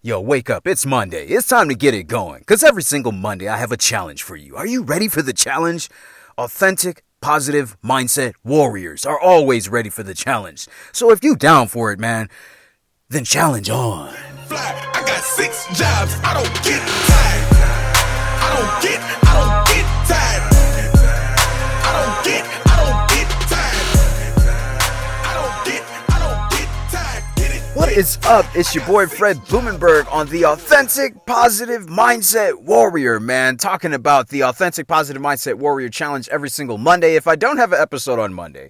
Yo, wake up. It's Monday. It's time to get it going. Because every single Monday, I have a challenge for you. Are you ready for the challenge? Authentic, positive mindset warriors are always ready for the challenge. So if you down for it, man, then challenge on. Fly. I got six jobs. I don't get tired. I don't get, What is up? It's your boy Fred Blumenberg on the Authentic Positive Mindset Warrior, man. Talking about the Authentic Positive Mindset Warrior Challenge every single Monday. If I don't have an episode on Monday,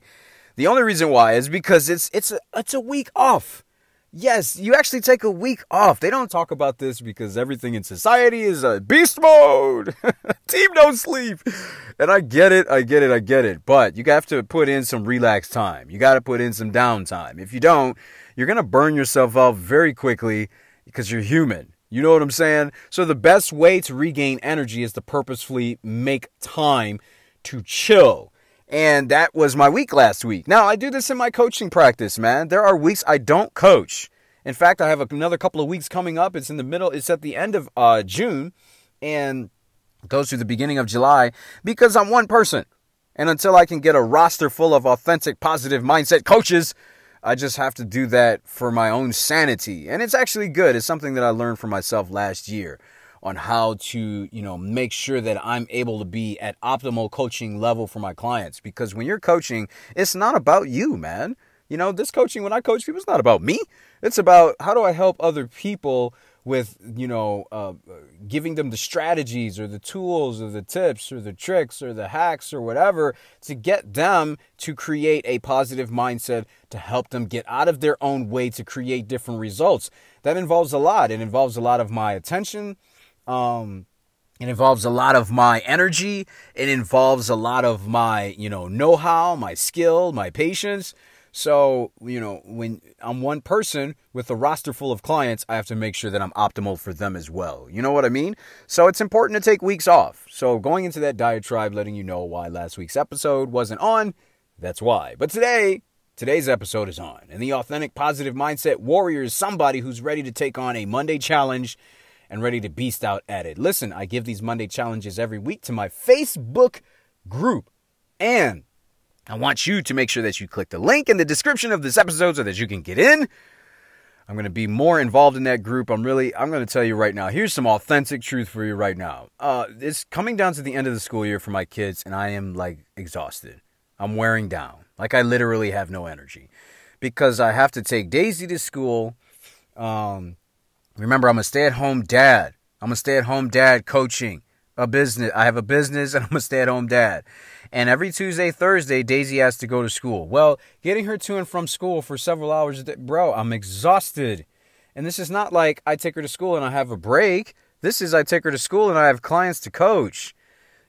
the only reason why is because it's it's a, it's a week off. Yes, you actually take a week off. They don't talk about this because everything in society is a beast mode. Team don't sleep. And I get it, I get it, I get it. But you have to put in some relaxed time. You got to put in some downtime. If you don't, you're going to burn yourself out very quickly because you're human. You know what I'm saying? So the best way to regain energy is to purposefully make time to chill. And that was my week last week. Now, I do this in my coaching practice, man. There are weeks I don't coach. In fact, I have another couple of weeks coming up. It's in the middle, it's at the end of uh, June and goes through the beginning of July because I'm one person. And until I can get a roster full of authentic, positive mindset coaches, I just have to do that for my own sanity. And it's actually good. It's something that I learned for myself last year on how to, you know, make sure that I'm able to be at optimal coaching level for my clients because when you're coaching, it's not about you, man. You know, this coaching when I coach people it's not about me. It's about how do I help other people with, you know, uh, giving them the strategies or the tools or the tips or the tricks or the hacks or whatever to get them to create a positive mindset to help them get out of their own way to create different results. That involves a lot. It involves a lot of my attention. Um, it involves a lot of my energy. It involves a lot of my, you know, know-how, my skill, my patience. So, you know, when I'm one person with a roster full of clients, I have to make sure that I'm optimal for them as well. You know what I mean? So it's important to take weeks off. So going into that diatribe, letting you know why last week's episode wasn't on, that's why. But today, today's episode is on. And the authentic positive mindset warrior is somebody who's ready to take on a Monday challenge and ready to beast out at it. Listen, I give these Monday challenges every week to my Facebook group. And I want you to make sure that you click the link in the description of this episode so that you can get in. I'm going to be more involved in that group. I'm really, I'm going to tell you right now. Here's some authentic truth for you right now. Uh, it's coming down to the end of the school year for my kids, and I am like exhausted. I'm wearing down. Like I literally have no energy because I have to take Daisy to school. Um, remember, I'm a stay-at-home dad. I'm a stay-at-home dad coaching a business. I have a business, and I'm a stay-at-home dad. And every Tuesday, Thursday, Daisy has to go to school. Well, getting her to and from school for several hours bro, I'm exhausted. And this is not like I take her to school and I have a break. This is I take her to school and I have clients to coach.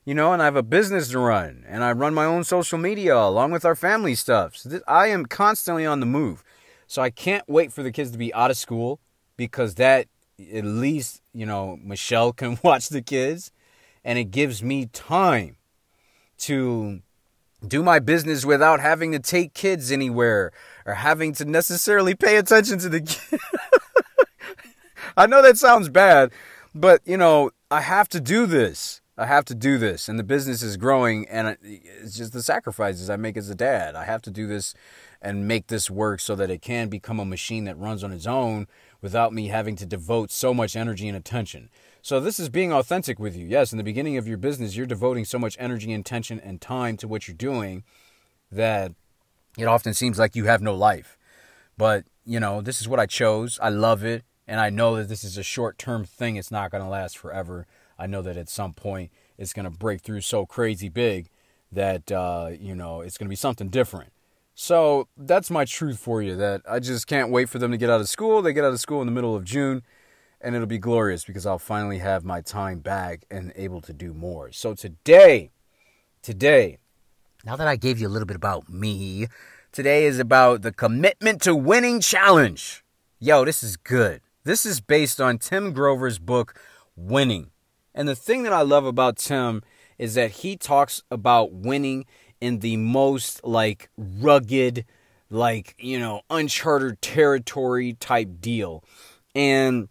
You know, and I have a business to run, and I run my own social media along with our family stuff. So this, I am constantly on the move. So I can't wait for the kids to be out of school because that at least, you know, Michelle can watch the kids and it gives me time to do my business without having to take kids anywhere or having to necessarily pay attention to the kids. I know that sounds bad, but you know, I have to do this. I have to do this, and the business is growing, and it's just the sacrifices I make as a dad. I have to do this and make this work so that it can become a machine that runs on its own without me having to devote so much energy and attention. So this is being authentic with you. Yes, in the beginning of your business, you're devoting so much energy, intention, and time to what you're doing that it often seems like you have no life. But, you know, this is what I chose. I love it. And I know that this is a short term thing. It's not going to last forever. I know that at some point it's going to break through so crazy big that, uh, you know, it's going to be something different. So that's my truth for you that I just can't wait for them to get out of school. They get out of school in the middle of June and it'll be glorious because I'll finally have my time back and able to do more. So today, today, now that I gave you a little bit about me, today is about the commitment to winning challenge. Yo, this is good. This is based on Tim Grover's book, Winning. And the thing that I love about Tim is that he talks about winning in the most like rugged, like, you know, uncharted territory type deal. And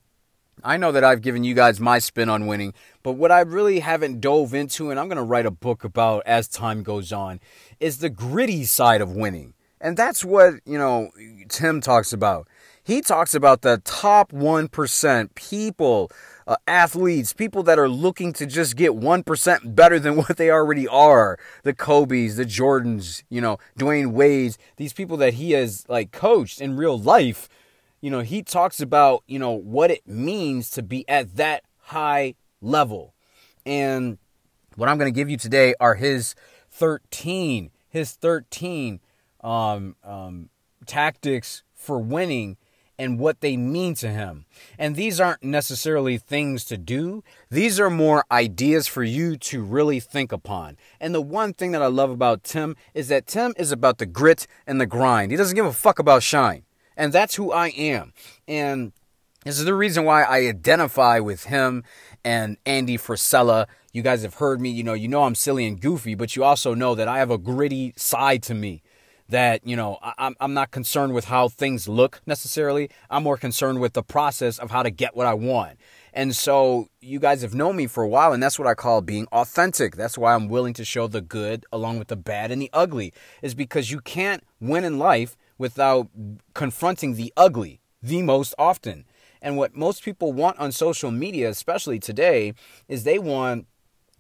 I know that I've given you guys my spin on winning, but what I really haven't dove into, and I'm going to write a book about as time goes on, is the gritty side of winning. And that's what, you know, Tim talks about. He talks about the top 1% people, uh, athletes, people that are looking to just get 1% better than what they already are. The Kobe's, the Jordans, you know, Dwyane Wade's, these people that he has like coached in real life you know, he talks about, you know, what it means to be at that high level. And what I'm going to give you today are his 13, his 13 um, um, tactics for winning and what they mean to him. And these aren't necessarily things to do, these are more ideas for you to really think upon. And the one thing that I love about Tim is that Tim is about the grit and the grind. He doesn't give a fuck about shine. And that's who I am. And this is the reason why I identify with him and Andy Frisella. You guys have heard me, you know, you know I'm silly and goofy, but you also know that I have a gritty side to me. That, you know, I'm, I'm not concerned with how things look necessarily. I'm more concerned with the process of how to get what I want. And so you guys have known me for a while, and that's what I call being authentic. That's why I'm willing to show the good along with the bad and the ugly, is because you can't win in life without confronting the ugly the most often. And what most people want on social media, especially today, is they want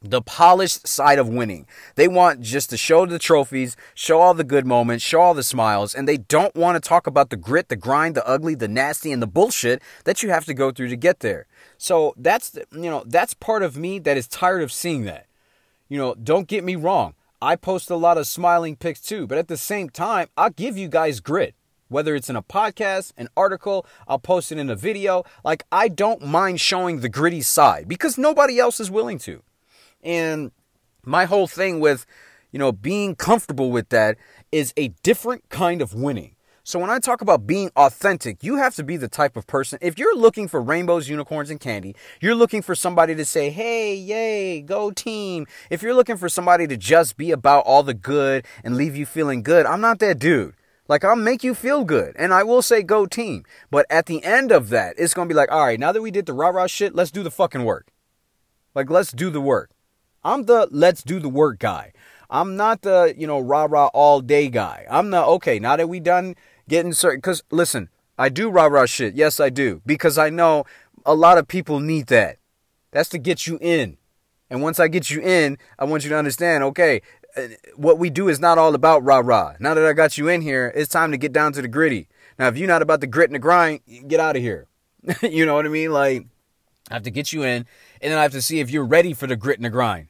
the polished side of winning. They want just to show the trophies, show all the good moments, show all the smiles, and they don't want to talk about the grit, the grind, the ugly, the nasty, and the bullshit that you have to go through to get there. So that's you know that's part of me that is tired of seeing that. You know, don't get me wrong. I post a lot of smiling pics too, but at the same time, I'll give you guys grit. Whether it's in a podcast, an article, I'll post it in a video. Like, I don't mind showing the gritty side because nobody else is willing to. And my whole thing with, you know, being comfortable with that is a different kind of winning. So when I talk about being authentic, you have to be the type of person. If you're looking for rainbows, unicorns, and candy, you're looking for somebody to say, hey, yay, go team. If you're looking for somebody to just be about all the good and leave you feeling good, I'm not that dude. Like, I'll make you feel good. And I will say go team. But at the end of that, it's going to be like, all right, now that we did the rah rah shit, let's do the fucking work. Like, let's do the work. I'm the let's do the work guy. I'm not the, you know, rah rah all day guy. I'm the, okay, now that we done getting certain because listen i do rah rah shit. Yes i do. Because i know a lot of people need that. That's to get you in. And once i get you in i want you to understand okay uh, what we do is not all about rah rah now that i got you in here it's time to get down to the gritty. Now if you're not about the grit and the grind get out of here. You know what i mean? Like i have to get you in and then i have to see if you're ready for the grit and the grind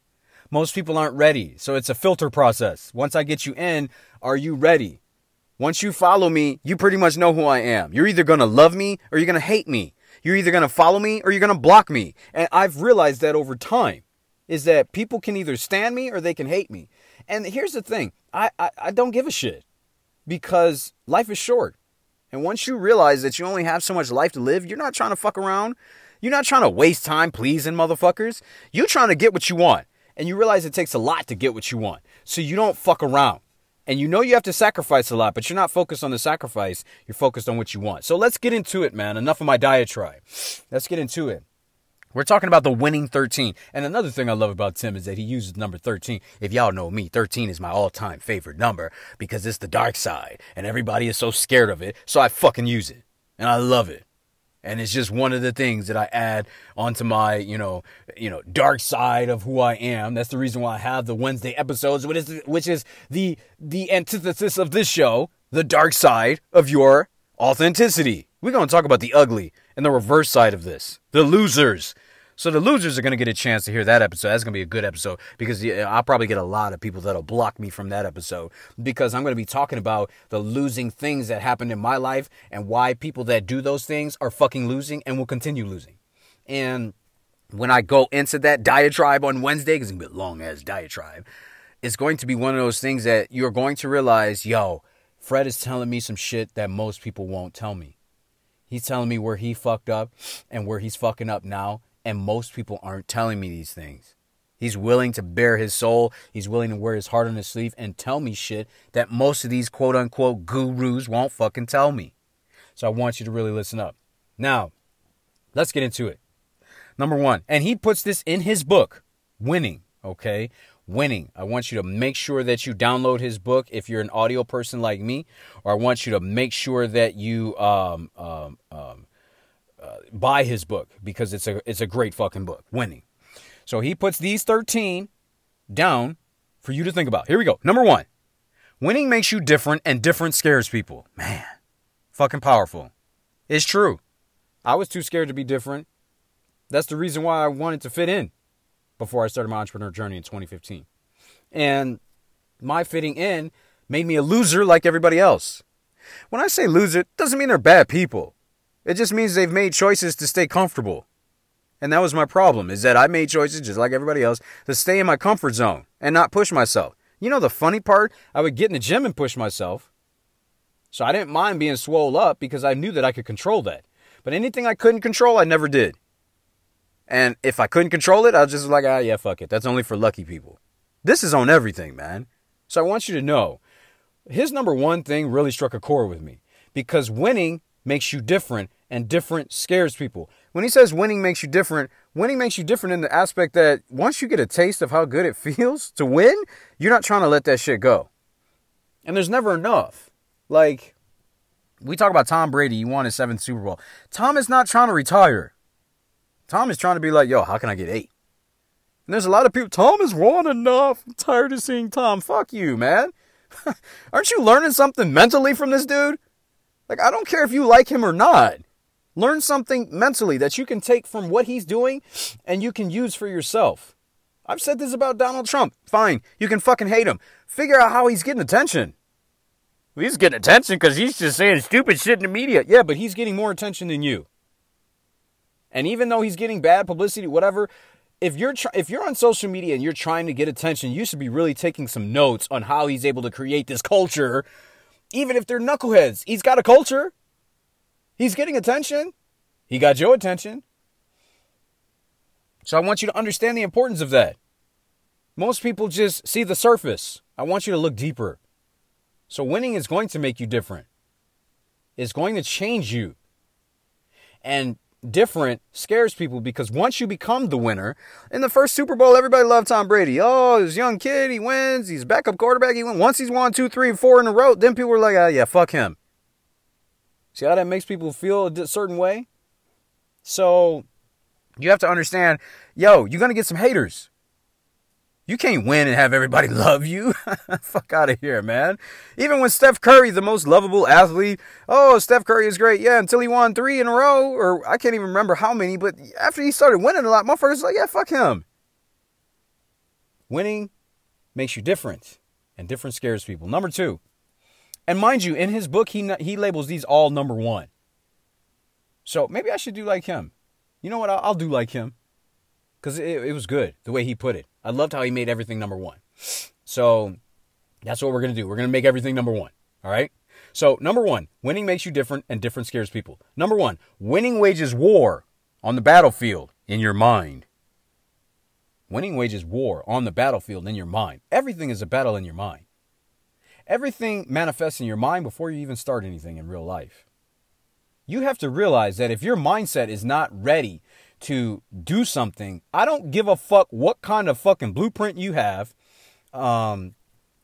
most people aren't ready so it's a filter process once i get you in are you ready once you follow me, you pretty much know who I am. You're either to love me or you're to hate me. You're either to follow me or you're to block me. And I've realized that over time is that people can either stand me or they can hate me. And here's the thing I, I, I don't give a shit because life is short. And once you realize that you only have so much life to live, you're not trying to fuck around. You're not trying to waste time pleasing motherfuckers. You're trying to get what you want. And you realize it takes a lot to get what you want. So you don't fuck around and you know you have to sacrifice a lot, but you're not focused on the sacrifice. You're focused on what you want. So let's get into it, man. Enough of my diatribe. Let's get into it. We're talking about the winning 13. And another thing I love about Tim is that he uses number 13. If y'all know me, 13 is my all time favorite number because it's the dark side and everybody is so scared of it. So I fucking use it. And I love it and it's just one of the things that I add onto my, you know, you know, dark side of who I am. That's the reason why I have the Wednesday episodes, which is which is the the antithesis of this show, the dark side of your authenticity. We're going to talk about the ugly and the reverse side of this, the losers. So the losers are going to get a chance to hear that episode. That's going to be a good episode because I'll probably get a lot of people that'll block me from that episode because I'm going to be talking about the losing things that happened in my life and why people that do those things are fucking losing and will continue losing. And when I go into that diatribe on Wednesday, because it's going to be a long ass diatribe, it's going to be one of those things that you're going to realize, yo, Fred is telling me some shit that most people won't tell me. He's telling me where he fucked up and where he's fucking up now. And most people aren't telling me these things. He's willing to bare his soul. He's willing to wear his heart on his sleeve and tell me shit that most of these quote unquote gurus won't fucking tell me. So I want you to really listen up. Now, Let's get into it. Number one, and he puts this in his book, Winning, okay? Winning. I want you to make sure that you download his book if you're an audio person like me, or I want you to make sure that you um, um, um, uh, buy his book because it's a it's a great fucking book. Winning. So he puts these 13 down for you to think about. Here we go. Number one, winning makes you different, and different scares people. Man, fucking powerful. It's true. I was too scared to be different. That's the reason why I wanted to fit in before I started my entrepreneur journey in 2015. And my fitting in made me a loser like everybody else. When I say loser, it doesn't mean they're bad people. It just means they've made choices to stay comfortable. And that was my problem, is that I made choices just like everybody else to stay in my comfort zone and not push myself. You know the funny part? I would get in the gym and push myself. So I didn't mind being swole up because I knew that I could control that. But anything I couldn't control, I never did. And if I couldn't control it, I was just like, ah, yeah, fuck it. That's only for lucky people. This is on everything, man. So I want you to know his number one thing really struck a chord with me because winning makes you different and different scares people. When he says winning makes you different, winning makes you different in the aspect that once you get a taste of how good it feels to win, you're not trying to let that shit go. And there's never enough. Like, we talk about Tom Brady, he won his seventh Super Bowl. Tom is not trying to retire. Tom is trying to be like, yo, how can I get eight? And there's a lot of people, Tom has won enough. I'm tired of seeing Tom. Fuck you, man. Aren't you learning something mentally from this dude? Like, I don't care if you like him or not. Learn something mentally that you can take from what he's doing and you can use for yourself. I've said this about Donald Trump. Fine, you can fucking hate him. Figure out how he's getting attention. He's getting attention because he's just saying stupid shit in the media. Yeah, but he's getting more attention than you. And even though he's getting bad publicity, whatever, if you're tr- if you're on social media and you're trying to get attention, you should be really taking some notes on how he's able to create this culture. Even if they're knuckleheads, he's got a culture. He's getting attention. He got your attention. So I want you to understand the importance of that. Most people just see the surface. I want you to look deeper. So winning is going to make you different. It's going to change you. And different scares people because once you become the winner, in the first Super Bowl, everybody loved Tom Brady. Oh, this young kid, he wins. He's backup quarterback. He wins. Once he's won two, three, four in a row, then people were like, oh, yeah, fuck him. See how that makes people feel a certain way? So you have to understand, yo, you're going to get some haters. You can't win and have everybody love you. Fuck out of here, man. Even when Steph Curry, the most lovable athlete, oh, Steph Curry is great. Yeah, until he won three in a row, or I can't even remember how many, but after he started winning a lot, motherfuckers are like, yeah, fuck him. Winning makes you different, and different scares people. Number two, and mind you, in his book, he, he labels these all number one. So maybe I should do like him. You know what? I'll, I'll do like him because it, it was good the way he put it. I loved how he made everything number one. So that's what we're to do. We're to make everything number one. All right. So, number one, winning makes you different and different scares people. Number one, winning wages war on the battlefield in your mind. Winning wages war on the battlefield in your mind. Everything is a battle in your mind. Everything manifests in your mind before you even start anything in real life. You have to realize that if your mindset is not ready to do something, I don't give a fuck what kind of fucking blueprint you have. Um,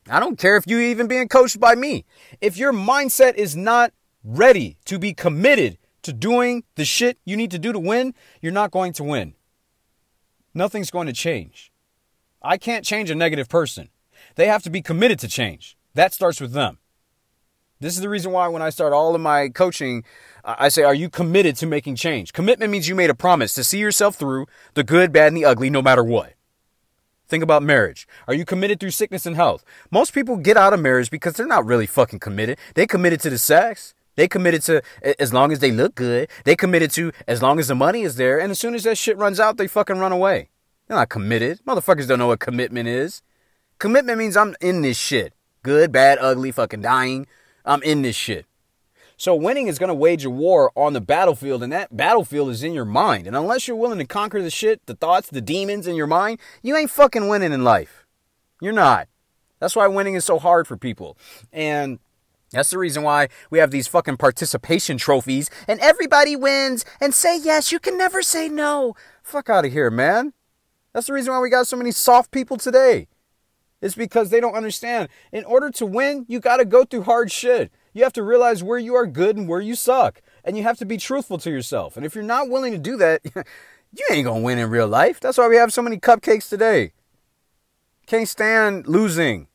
I don't care if you even being coached by me. If your mindset is not ready to be committed to doing the shit you need to do to win, you're not going to win. Nothing's going to change. I can't change a negative person. They have to be committed to change. That starts with them. This is the reason why when I start all of my coaching, I say, Are you committed to making change? Commitment means you made a promise to see yourself through the good, bad, and the ugly, no matter what. Think about marriage. Are you committed through sickness and health? Most people get out of marriage because they're not really fucking committed. They committed to the sex. They committed to as long as they look good. They committed to as long as the money is there. And as soon as that shit runs out, they fucking run away. They're not committed. Motherfuckers don't know what commitment is. Commitment means I'm in this shit. Good, bad, ugly, fucking dying. I'm in this shit. So winning is going to wage a war on the battlefield, and that battlefield is in your mind. And unless you're willing to conquer the shit, the thoughts, the demons in your mind, you ain't fucking winning in life. You're not. That's why winning is so hard for people. And That's the reason why we have these fucking participation trophies and everybody wins and say yes. You can never say no. Fuck out of here, man. That's the reason why we got so many soft people today. It's because they don't understand. In order to win, you got to go through hard shit. You have to realize where you are good and where you suck. And you have to be truthful to yourself. And if you're not willing to do that, you ain't going to win in real life. That's why we have so many cupcakes today. Can't stand losing.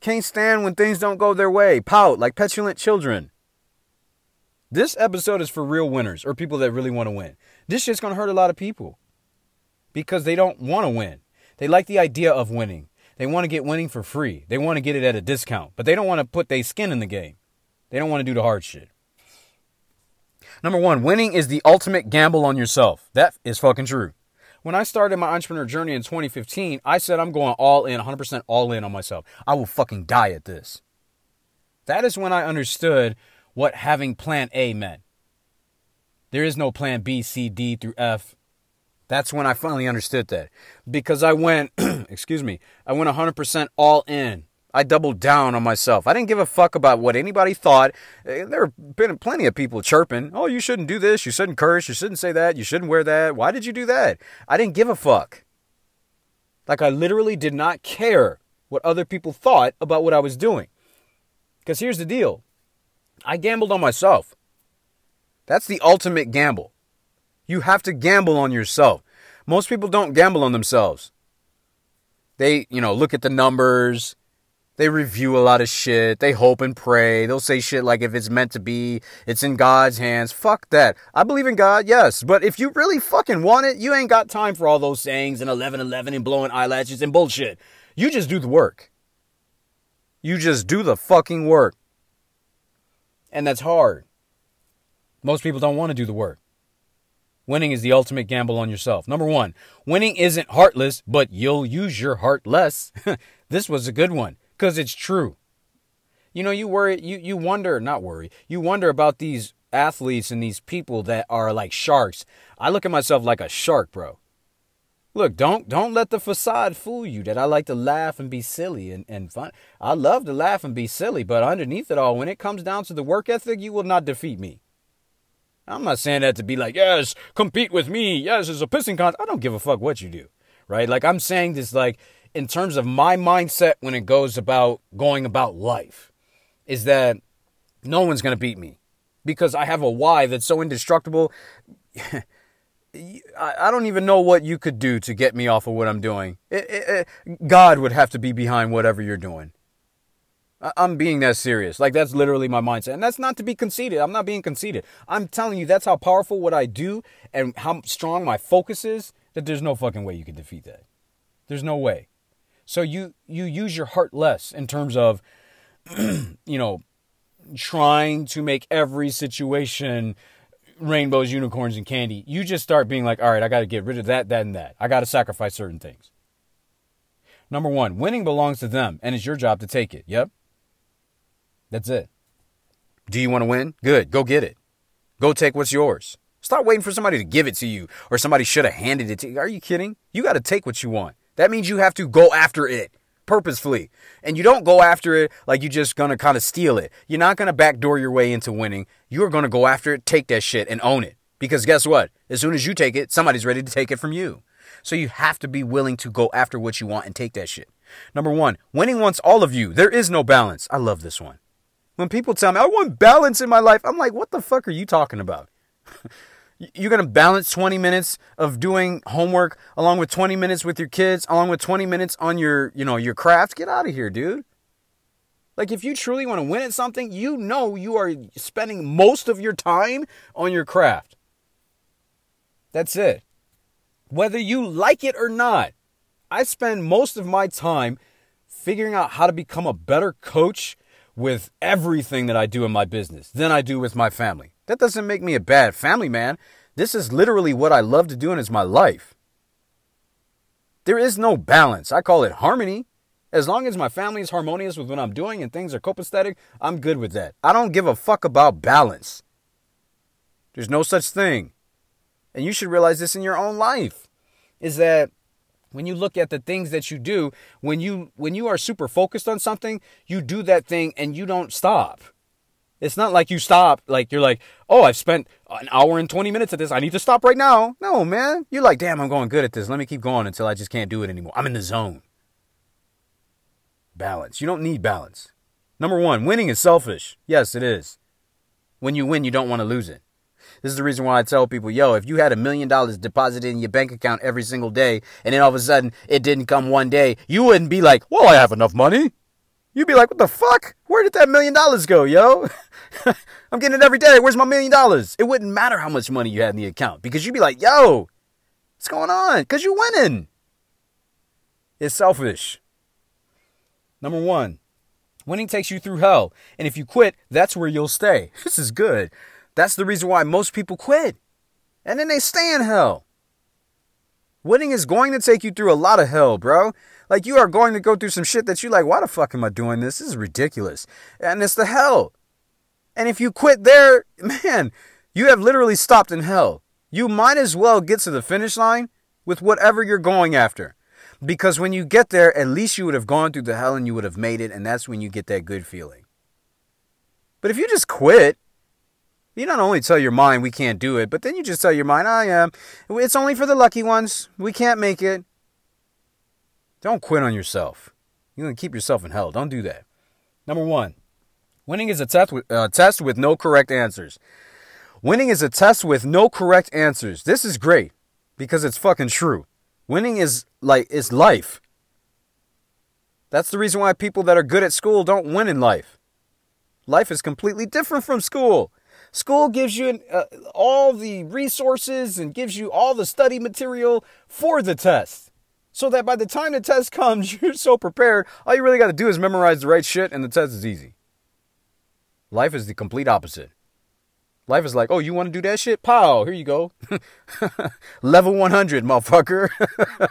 Can't stand when things don't go their way. Pout like petulant children. This episode is for real winners or people that really want to win. This shit's going to hurt a lot of people because they don't want to win. They like the idea of winning. They want to get winning for free. They want to get it at a discount, but they don't want to put their skin in the game. They don't want to do the hard shit. Number one, winning is the ultimate gamble on yourself. That is fucking true. When I started my entrepreneur journey in 2015, I said I'm going all in, 100% all in on myself. I will fucking die at this. That is when I understood what having plan A meant. There is no plan B, C, D through F. That's when I finally understood that. Because I went, excuse me, I went 100% all in. I doubled down on myself. I didn't give a fuck about what anybody thought. Eh, there have been plenty of people chirping, oh, you shouldn't do this, you shouldn't curse, you shouldn't say that, you shouldn't wear that. Why did you do that? I didn't give a fuck. Like, I literally did not care what other people thought about what I was doing. Because here's the deal I gambled on myself. That's the ultimate gamble. You have to gamble on yourself. Most people don't gamble on themselves. They, you know, look at the numbers, they review a lot of shit. They hope and pray. They'll say shit like if it's meant to be, it's in God's hands. Fuck that. I believe in God, yes. But if you really fucking want it, you ain't got time for all those sayings and 11 11 and blowing eyelashes and bullshit. You just do the work. You just do the fucking work. And that's hard. Most people don't want to do the work. Winning is the ultimate gamble on yourself. Number one, winning isn't heartless, but you'll use your heart less. this was a good one because it's true. You know, you worry, you, you wonder, not worry, you wonder about these athletes and these people that are like sharks. I look at myself like a shark, bro. Look, don't don't let the facade fool you that I like to laugh and be silly and, and fun. I love to laugh and be silly, but underneath it all, when it comes down to the work ethic, you will not defeat me. I'm not saying that to be like, yes, compete with me. Yes, it's a pissing contest. I don't give a fuck what you do. Right? Like I'm saying this like in terms of my mindset when it goes about going about life is that no one's going to beat me because I have a why that's so indestructible. I don't even know what you could do to get me off of what I'm doing. It, it, it, God would have to be behind whatever you're doing. I'm being that serious. Like, that's literally my mindset. And that's not to be conceited. I'm not being conceited. I'm telling you, that's how powerful what I do and how strong my focus is that there's no fucking way you can defeat that. There's no way. So you you use your heart less in terms of you know trying to make every situation rainbows, unicorns, and candy. You just start being like, all right, I got to get rid of that, that, and that. I got to sacrifice certain things. Number one, winning belongs to them, and it's your job to take it. Yep. That's it. Do you want to win? Good. Go get it. Go take what's yours. Stop waiting for somebody to give it to you or somebody should have handed it to you. Are you kidding? You got to take what you want. That means you have to go after it purposefully. And you don't go after it like you're just gonna kind of steal it. You're not gonna backdoor your way into winning. You're gonna go after it, take that shit, and own it. Because guess what? As soon as you take it, somebody's ready to take it from you. So you have to be willing to go after what you want and take that shit. Number one, winning wants all of you. There is no balance. I love this one. When people tell me, I want balance in my life, I'm like, what the fuck are you talking about? you're going to balance 20 minutes of doing homework along with 20 minutes with your kids along with 20 minutes on your you know your craft? Get out of here dude. Like if you truly want to win at something you know you are spending most of your time on your craft. That's it. Whether you like it or not i spend most of my time figuring out how to become a better coach with everything that i do in my business than i do with my family that doesn't make me a bad family man. This is literally what I love to do and it's my life. There is no balance. I call it harmony. As long as my family is harmonious with what I'm doing and things are copacetic, I'm good with that. I don't give a fuck about balance. There's no such thing. And you should realize this in your own life is that when you look at the things that you do when you when you are super focused on something you do that thing and you don't stop. It's not like you stop like you're like oh i've spent an hour and 20 minutes at this. I need to stop right now. No man. You're like damn i'm going good at this. Let me keep going until i just can't do it anymore. I'm in the zone. Balance. You don't need balance. Number one winning is selfish. Yes it is. When you win you don't want to lose it this is the reason why I tell people, yo, if you had a million dollars deposited in your bank account every single day, and then all of a sudden it didn't come one day, you wouldn't be like, well, I have enough money. You'd be like, what the fuck? Where did that million dollars go, yo? I'm getting it every day. Where's my million dollars? It wouldn't matter how much money you had in the account because you'd be like, yo, what's going on? Because you're winning. It's selfish. Number one, winning takes you through hell. And if you quit, that's where you'll stay. This is good. That's the reason why most people quit. And then they stay in hell. Winning is going to take you through a lot of hell, bro. Like you are going to go through some shit that you're like, why the fuck am I doing this? This is ridiculous. And it's the hell. And if you quit there, man, you have literally stopped in hell. You might as well get to the finish line with whatever you're going after. Because when you get there, at least you would have gone through the hell and you would have made it, and that's when you get that good feeling. But if you just quit, you not only tell your mind we can't do it, but then you just tell your mind, I am. It's only for the lucky ones. We can't make it. Don't quit on yourself. You're going to keep yourself in hell. Don't do that. Number one, winning is a test with, uh, test with no correct answers. Winning is a test with no correct answers. This is great because it's fucking true. Winning is like, it's life. That's the reason why people that are good at school don't win in life. Life is completely different from school. School gives you uh, all the resources and gives you all the study material for the test. So that by the time the test comes, you're so prepared, all you really got to do is memorize the right shit and the test is easy. Life is the complete opposite. Life is like, oh, you want to do that shit? Pow, here you go. Level 100, motherfucker.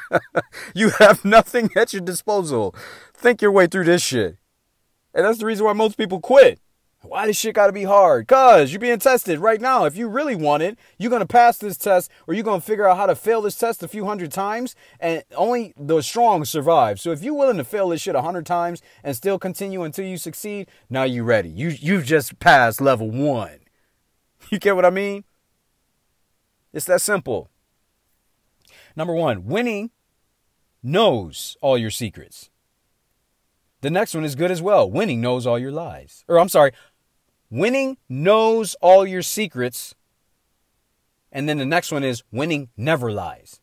you have nothing at your disposal. Think your way through this shit. And that's the reason why most people quit. Why this shit gotta be hard? Cause you're being tested right now. If you really want it, you're gonna pass this test or you're gonna figure out how to fail this test a few hundred times and only the strong survive. So if you're willing to fail this shit a hundred times and still continue until you succeed, now you're ready. You you've just passed level one. You get what I mean? It's that simple. Number one, winning knows all your secrets. The next one is good as well. Winning knows all your lies. Or I'm sorry, Winning knows all your secrets. And then the next one is winning never lies.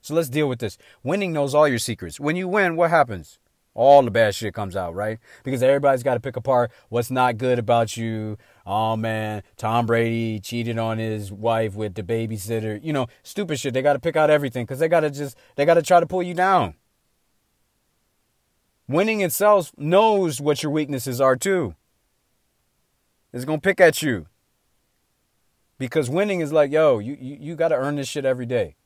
So let's deal with this. Winning knows all your secrets. When you win, what happens? All the bad shit comes out, right? Because everybody's got to pick apart what's not good about you. Oh man, Tom Brady cheated on his wife with the babysitter. You know, stupid shit. They got to pick out everything because they got to just, they got to try to pull you down. Winning itself knows what your weaknesses are too going to pick at you. Because winning is like, yo, you, you, you got to earn this shit every day.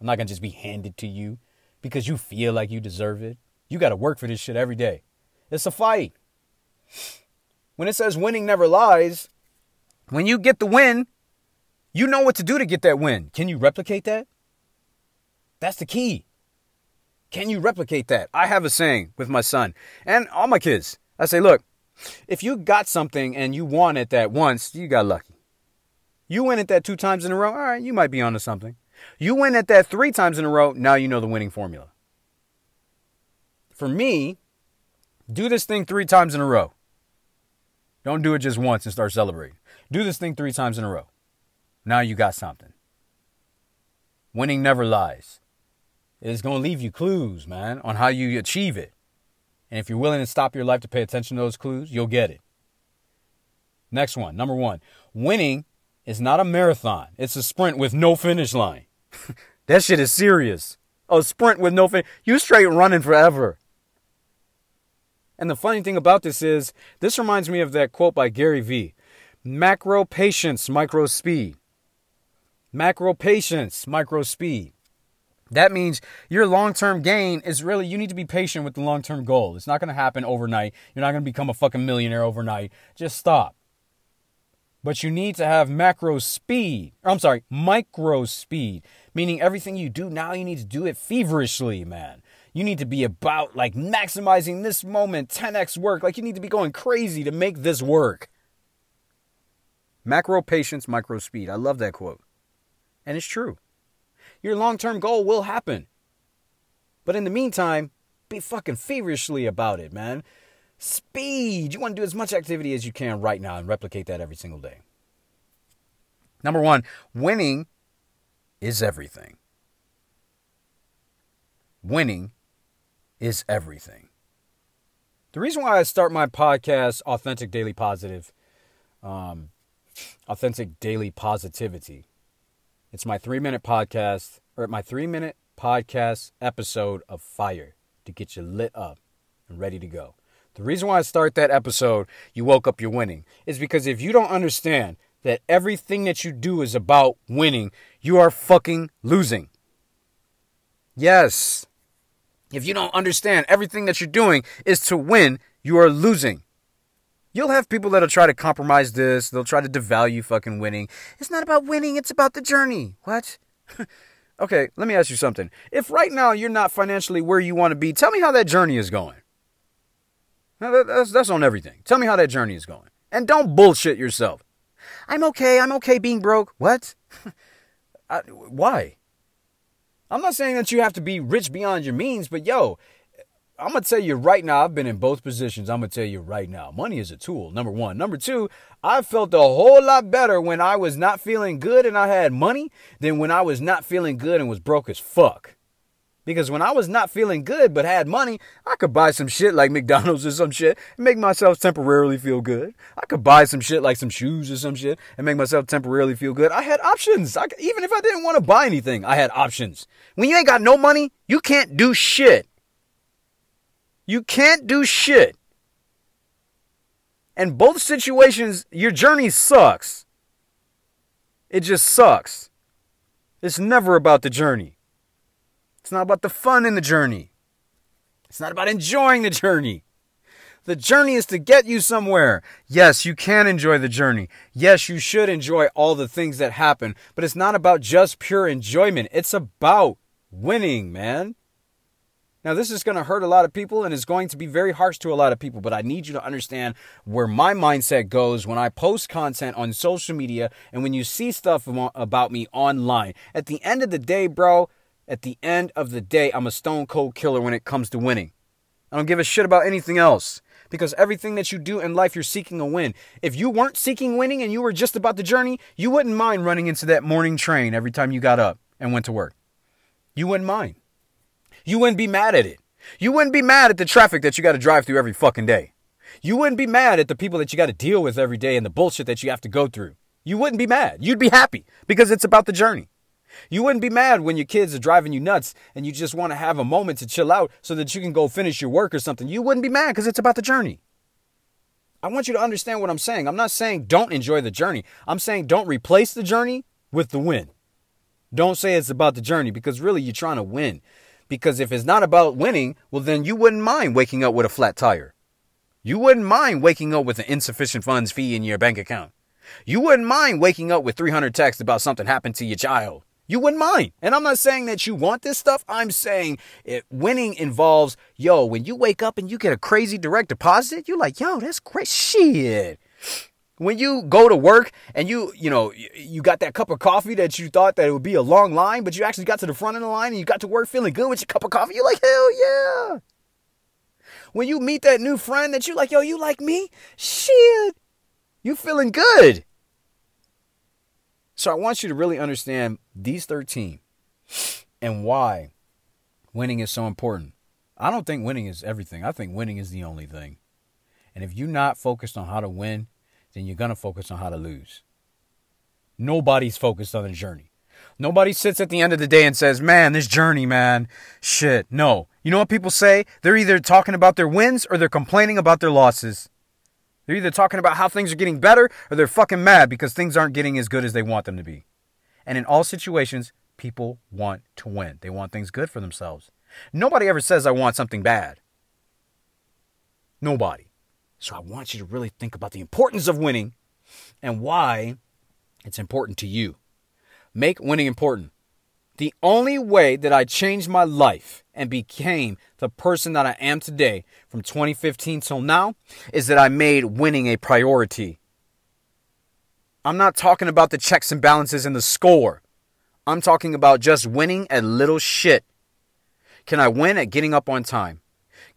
I'm not to just be handed to you because you feel like you deserve it. You got to work for this shit every day. It's a fight. When it says winning never lies, when you get the win, you know what to do to get that win. Can you replicate that? That's the key. Can you replicate that? I have a saying with my son and all my kids. I say, look, if you got something and you won it that once, you got lucky. You win at that two times in a row, all right, you might be onto something. You win at that three times in a row, now you know the winning formula. For me, do this thing three times in a row. Don't do it just once and start celebrating. Do this thing three times in a row. Now you got something. Winning never lies. It's going to leave you clues, man, on how you achieve it. And if you're willing to stop your life to pay attention to those clues, you'll get it. Next one, number one. Winning is not a marathon, it's a sprint with no finish line. that shit is serious. A sprint with no finish. You straight running forever. And the funny thing about this is, this reminds me of that quote by Gary Vee macro patience, micro speed. Macro patience, micro speed. That means your long term gain is really, you need to be patient with the long term goal. It's not going to happen overnight. You're not going to become a fucking millionaire overnight. Just stop. But you need to have macro speed. I'm sorry, micro speed, meaning everything you do now, you need to do it feverishly, man. You need to be about like maximizing this moment, 10x work. Like you need to be going crazy to make this work. Macro patience, micro speed. I love that quote. And it's true. Your long term goal will happen. But in the meantime, be fucking feverishly about it, man. Speed. You want to do as much activity as you can right now and replicate that every single day. Number one, winning is everything. Winning is everything. The reason why I start my podcast, Authentic Daily Positive, um, Authentic Daily Positivity, it's my three minute podcast, or my three minute podcast episode of fire to get you lit up and ready to go. The reason why I start that episode, you woke up, you're winning, is because if you don't understand that everything that you do is about winning, you are fucking losing. Yes. If you don't understand everything that you're doing is to win, you are losing. You'll have people that'll try to compromise this, they'll try to devalue fucking winning. It's not about winning, it's about the journey. What? okay, let me ask you something. If right now you're not financially where you want to be, tell me how that journey is going. Now, that's, that's on everything. Tell me how that journey is going. And don't bullshit yourself. I'm okay. I'm okay being broke. What? I, why? I'm not saying that you have to be rich beyond your means, but yo, I'm going to tell you right now, I've been in both positions. I'm going to tell you right now, money is a tool, number one. Number two, I felt a whole lot better when I was not feeling good and I had money than when I was not feeling good and was broke as fuck. Because when I was not feeling good but had money, I could buy some shit like McDonald's or some shit and make myself temporarily feel good. I could buy some shit like some shoes or some shit and make myself temporarily feel good. I had options. I, even if I didn't want to buy anything, I had options. When you ain't got no money, you can't do shit. You can't do shit. And both situations, your journey sucks. It just sucks. It's never about the journey. It's not about the fun in the journey. It's not about enjoying the journey. The journey is to get you somewhere. Yes, you can enjoy the journey. Yes, you should enjoy all the things that happen, but it's not about just pure enjoyment. It's about winning, man. Now, this is going to hurt a lot of people and is going to be very harsh to a lot of people, but I need you to understand where my mindset goes when I post content on social media and when you see stuff about me online. At the end of the day, bro, at the end of the day, I'm a stone cold killer when it comes to winning. I don't give a shit about anything else because everything that you do in life, you're seeking a win. If you weren't seeking winning and you were just about the journey, you wouldn't mind running into that morning train every time you got up and went to work. You wouldn't mind. You wouldn't be mad at it. You wouldn't be mad at the traffic that you got to drive through every fucking day. You wouldn't be mad at the people that you got to deal with every day and the bullshit that you have to go through. You wouldn't be mad. You'd be happy because it's about the journey. You wouldn't be mad when your kids are driving you nuts and you just want to have a moment to chill out so that you can go finish your work or something. You wouldn't be mad because it's about the journey. I want you to understand what I'm saying. I'm not saying don't enjoy the journey. I'm saying don't replace the journey with the win. Don't say it's about the journey because really you're trying to win. Because if it's not about winning, well, then you wouldn't mind waking up with a flat tire. You wouldn't mind waking up with an insufficient funds fee in your bank account. You wouldn't mind waking up with 300 texts about something happened to your child. You wouldn't mind. And I'm not saying that you want this stuff. I'm saying it, winning involves, yo, when you wake up and you get a crazy direct deposit, you're like, yo, that's great shit. When you go to work and you, you know, you got that cup of coffee that you thought that it would be a long line, but you actually got to the front of the line and you got to work feeling good with your cup of coffee, you're like, hell yeah. When you meet that new friend that you like, yo, you like me? Shit. You feeling good. So I want you to really understand these 13 and why winning is so important. I don't think winning is everything. I think winning is the only thing. And if you're not focused on how to win, then you're going to focus on how to lose. Nobody's focused on the journey. Nobody sits at the end of the day and says, man, this journey, man, shit. No. You know what people say? They're either talking about their wins or they're complaining about their losses. They're either talking about how things are getting better or they're fucking mad because things aren't getting as good as they want them to be. And in all situations, people want to win. They want things good for themselves. Nobody ever says, I want something bad. Nobody. So I want you to really think about the importance of winning and why it's important to you. Make winning important. The only way that I changed my life and became the person that I am today from 2015 till now is that I made winning a priority. I'm not talking about the checks and balances and the score. I'm talking about just winning at little shit. Can I win at getting up on time?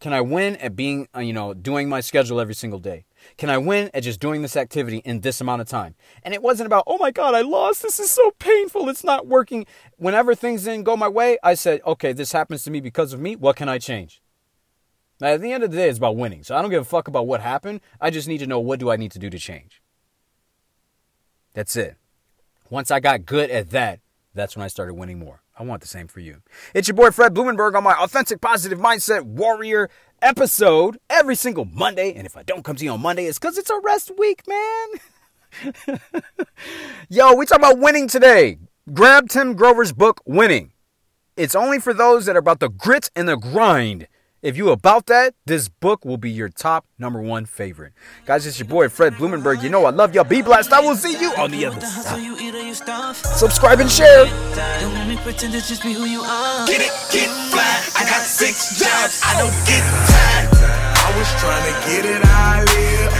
Can I win at being, uh, you know, doing my schedule every single day? Can I win at just doing this activity in this amount of time? And it wasn't about, oh my God, I lost. This is so painful. It's not working. Whenever things didn't go my way, I said, okay, this happens to me because of me. What can I change? Now, at the end of the day, it's about winning. So I don't give a fuck about what happened. I just need to know what do I need to do to change. That's it. Once I got good at that, that's when I started winning more. I want the same for you. It's your boy Fred Blumenberg on my Authentic Positive Mindset Warrior episode every single Monday. And if I don't come to you on Monday, it's because it's a rest week, man. Yo, we talk about winning today. Grab Tim Grover's book, Winning. It's only for those that are about the grit and the grind. If you about that, this book will be your top number one favorite. Guys, it's your boy Fred Blumenberg. You know I love y'all. Be blessed. I will see you on the other side. Subscribe and share. Get it, get fly. I got six jobs. I don't get tired. I was trying to get it I live.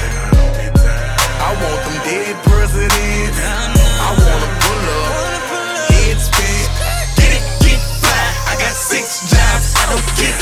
I want them dead presidents. I wanna pull up, head spin. Get it, get fly. I got six jobs. I don't get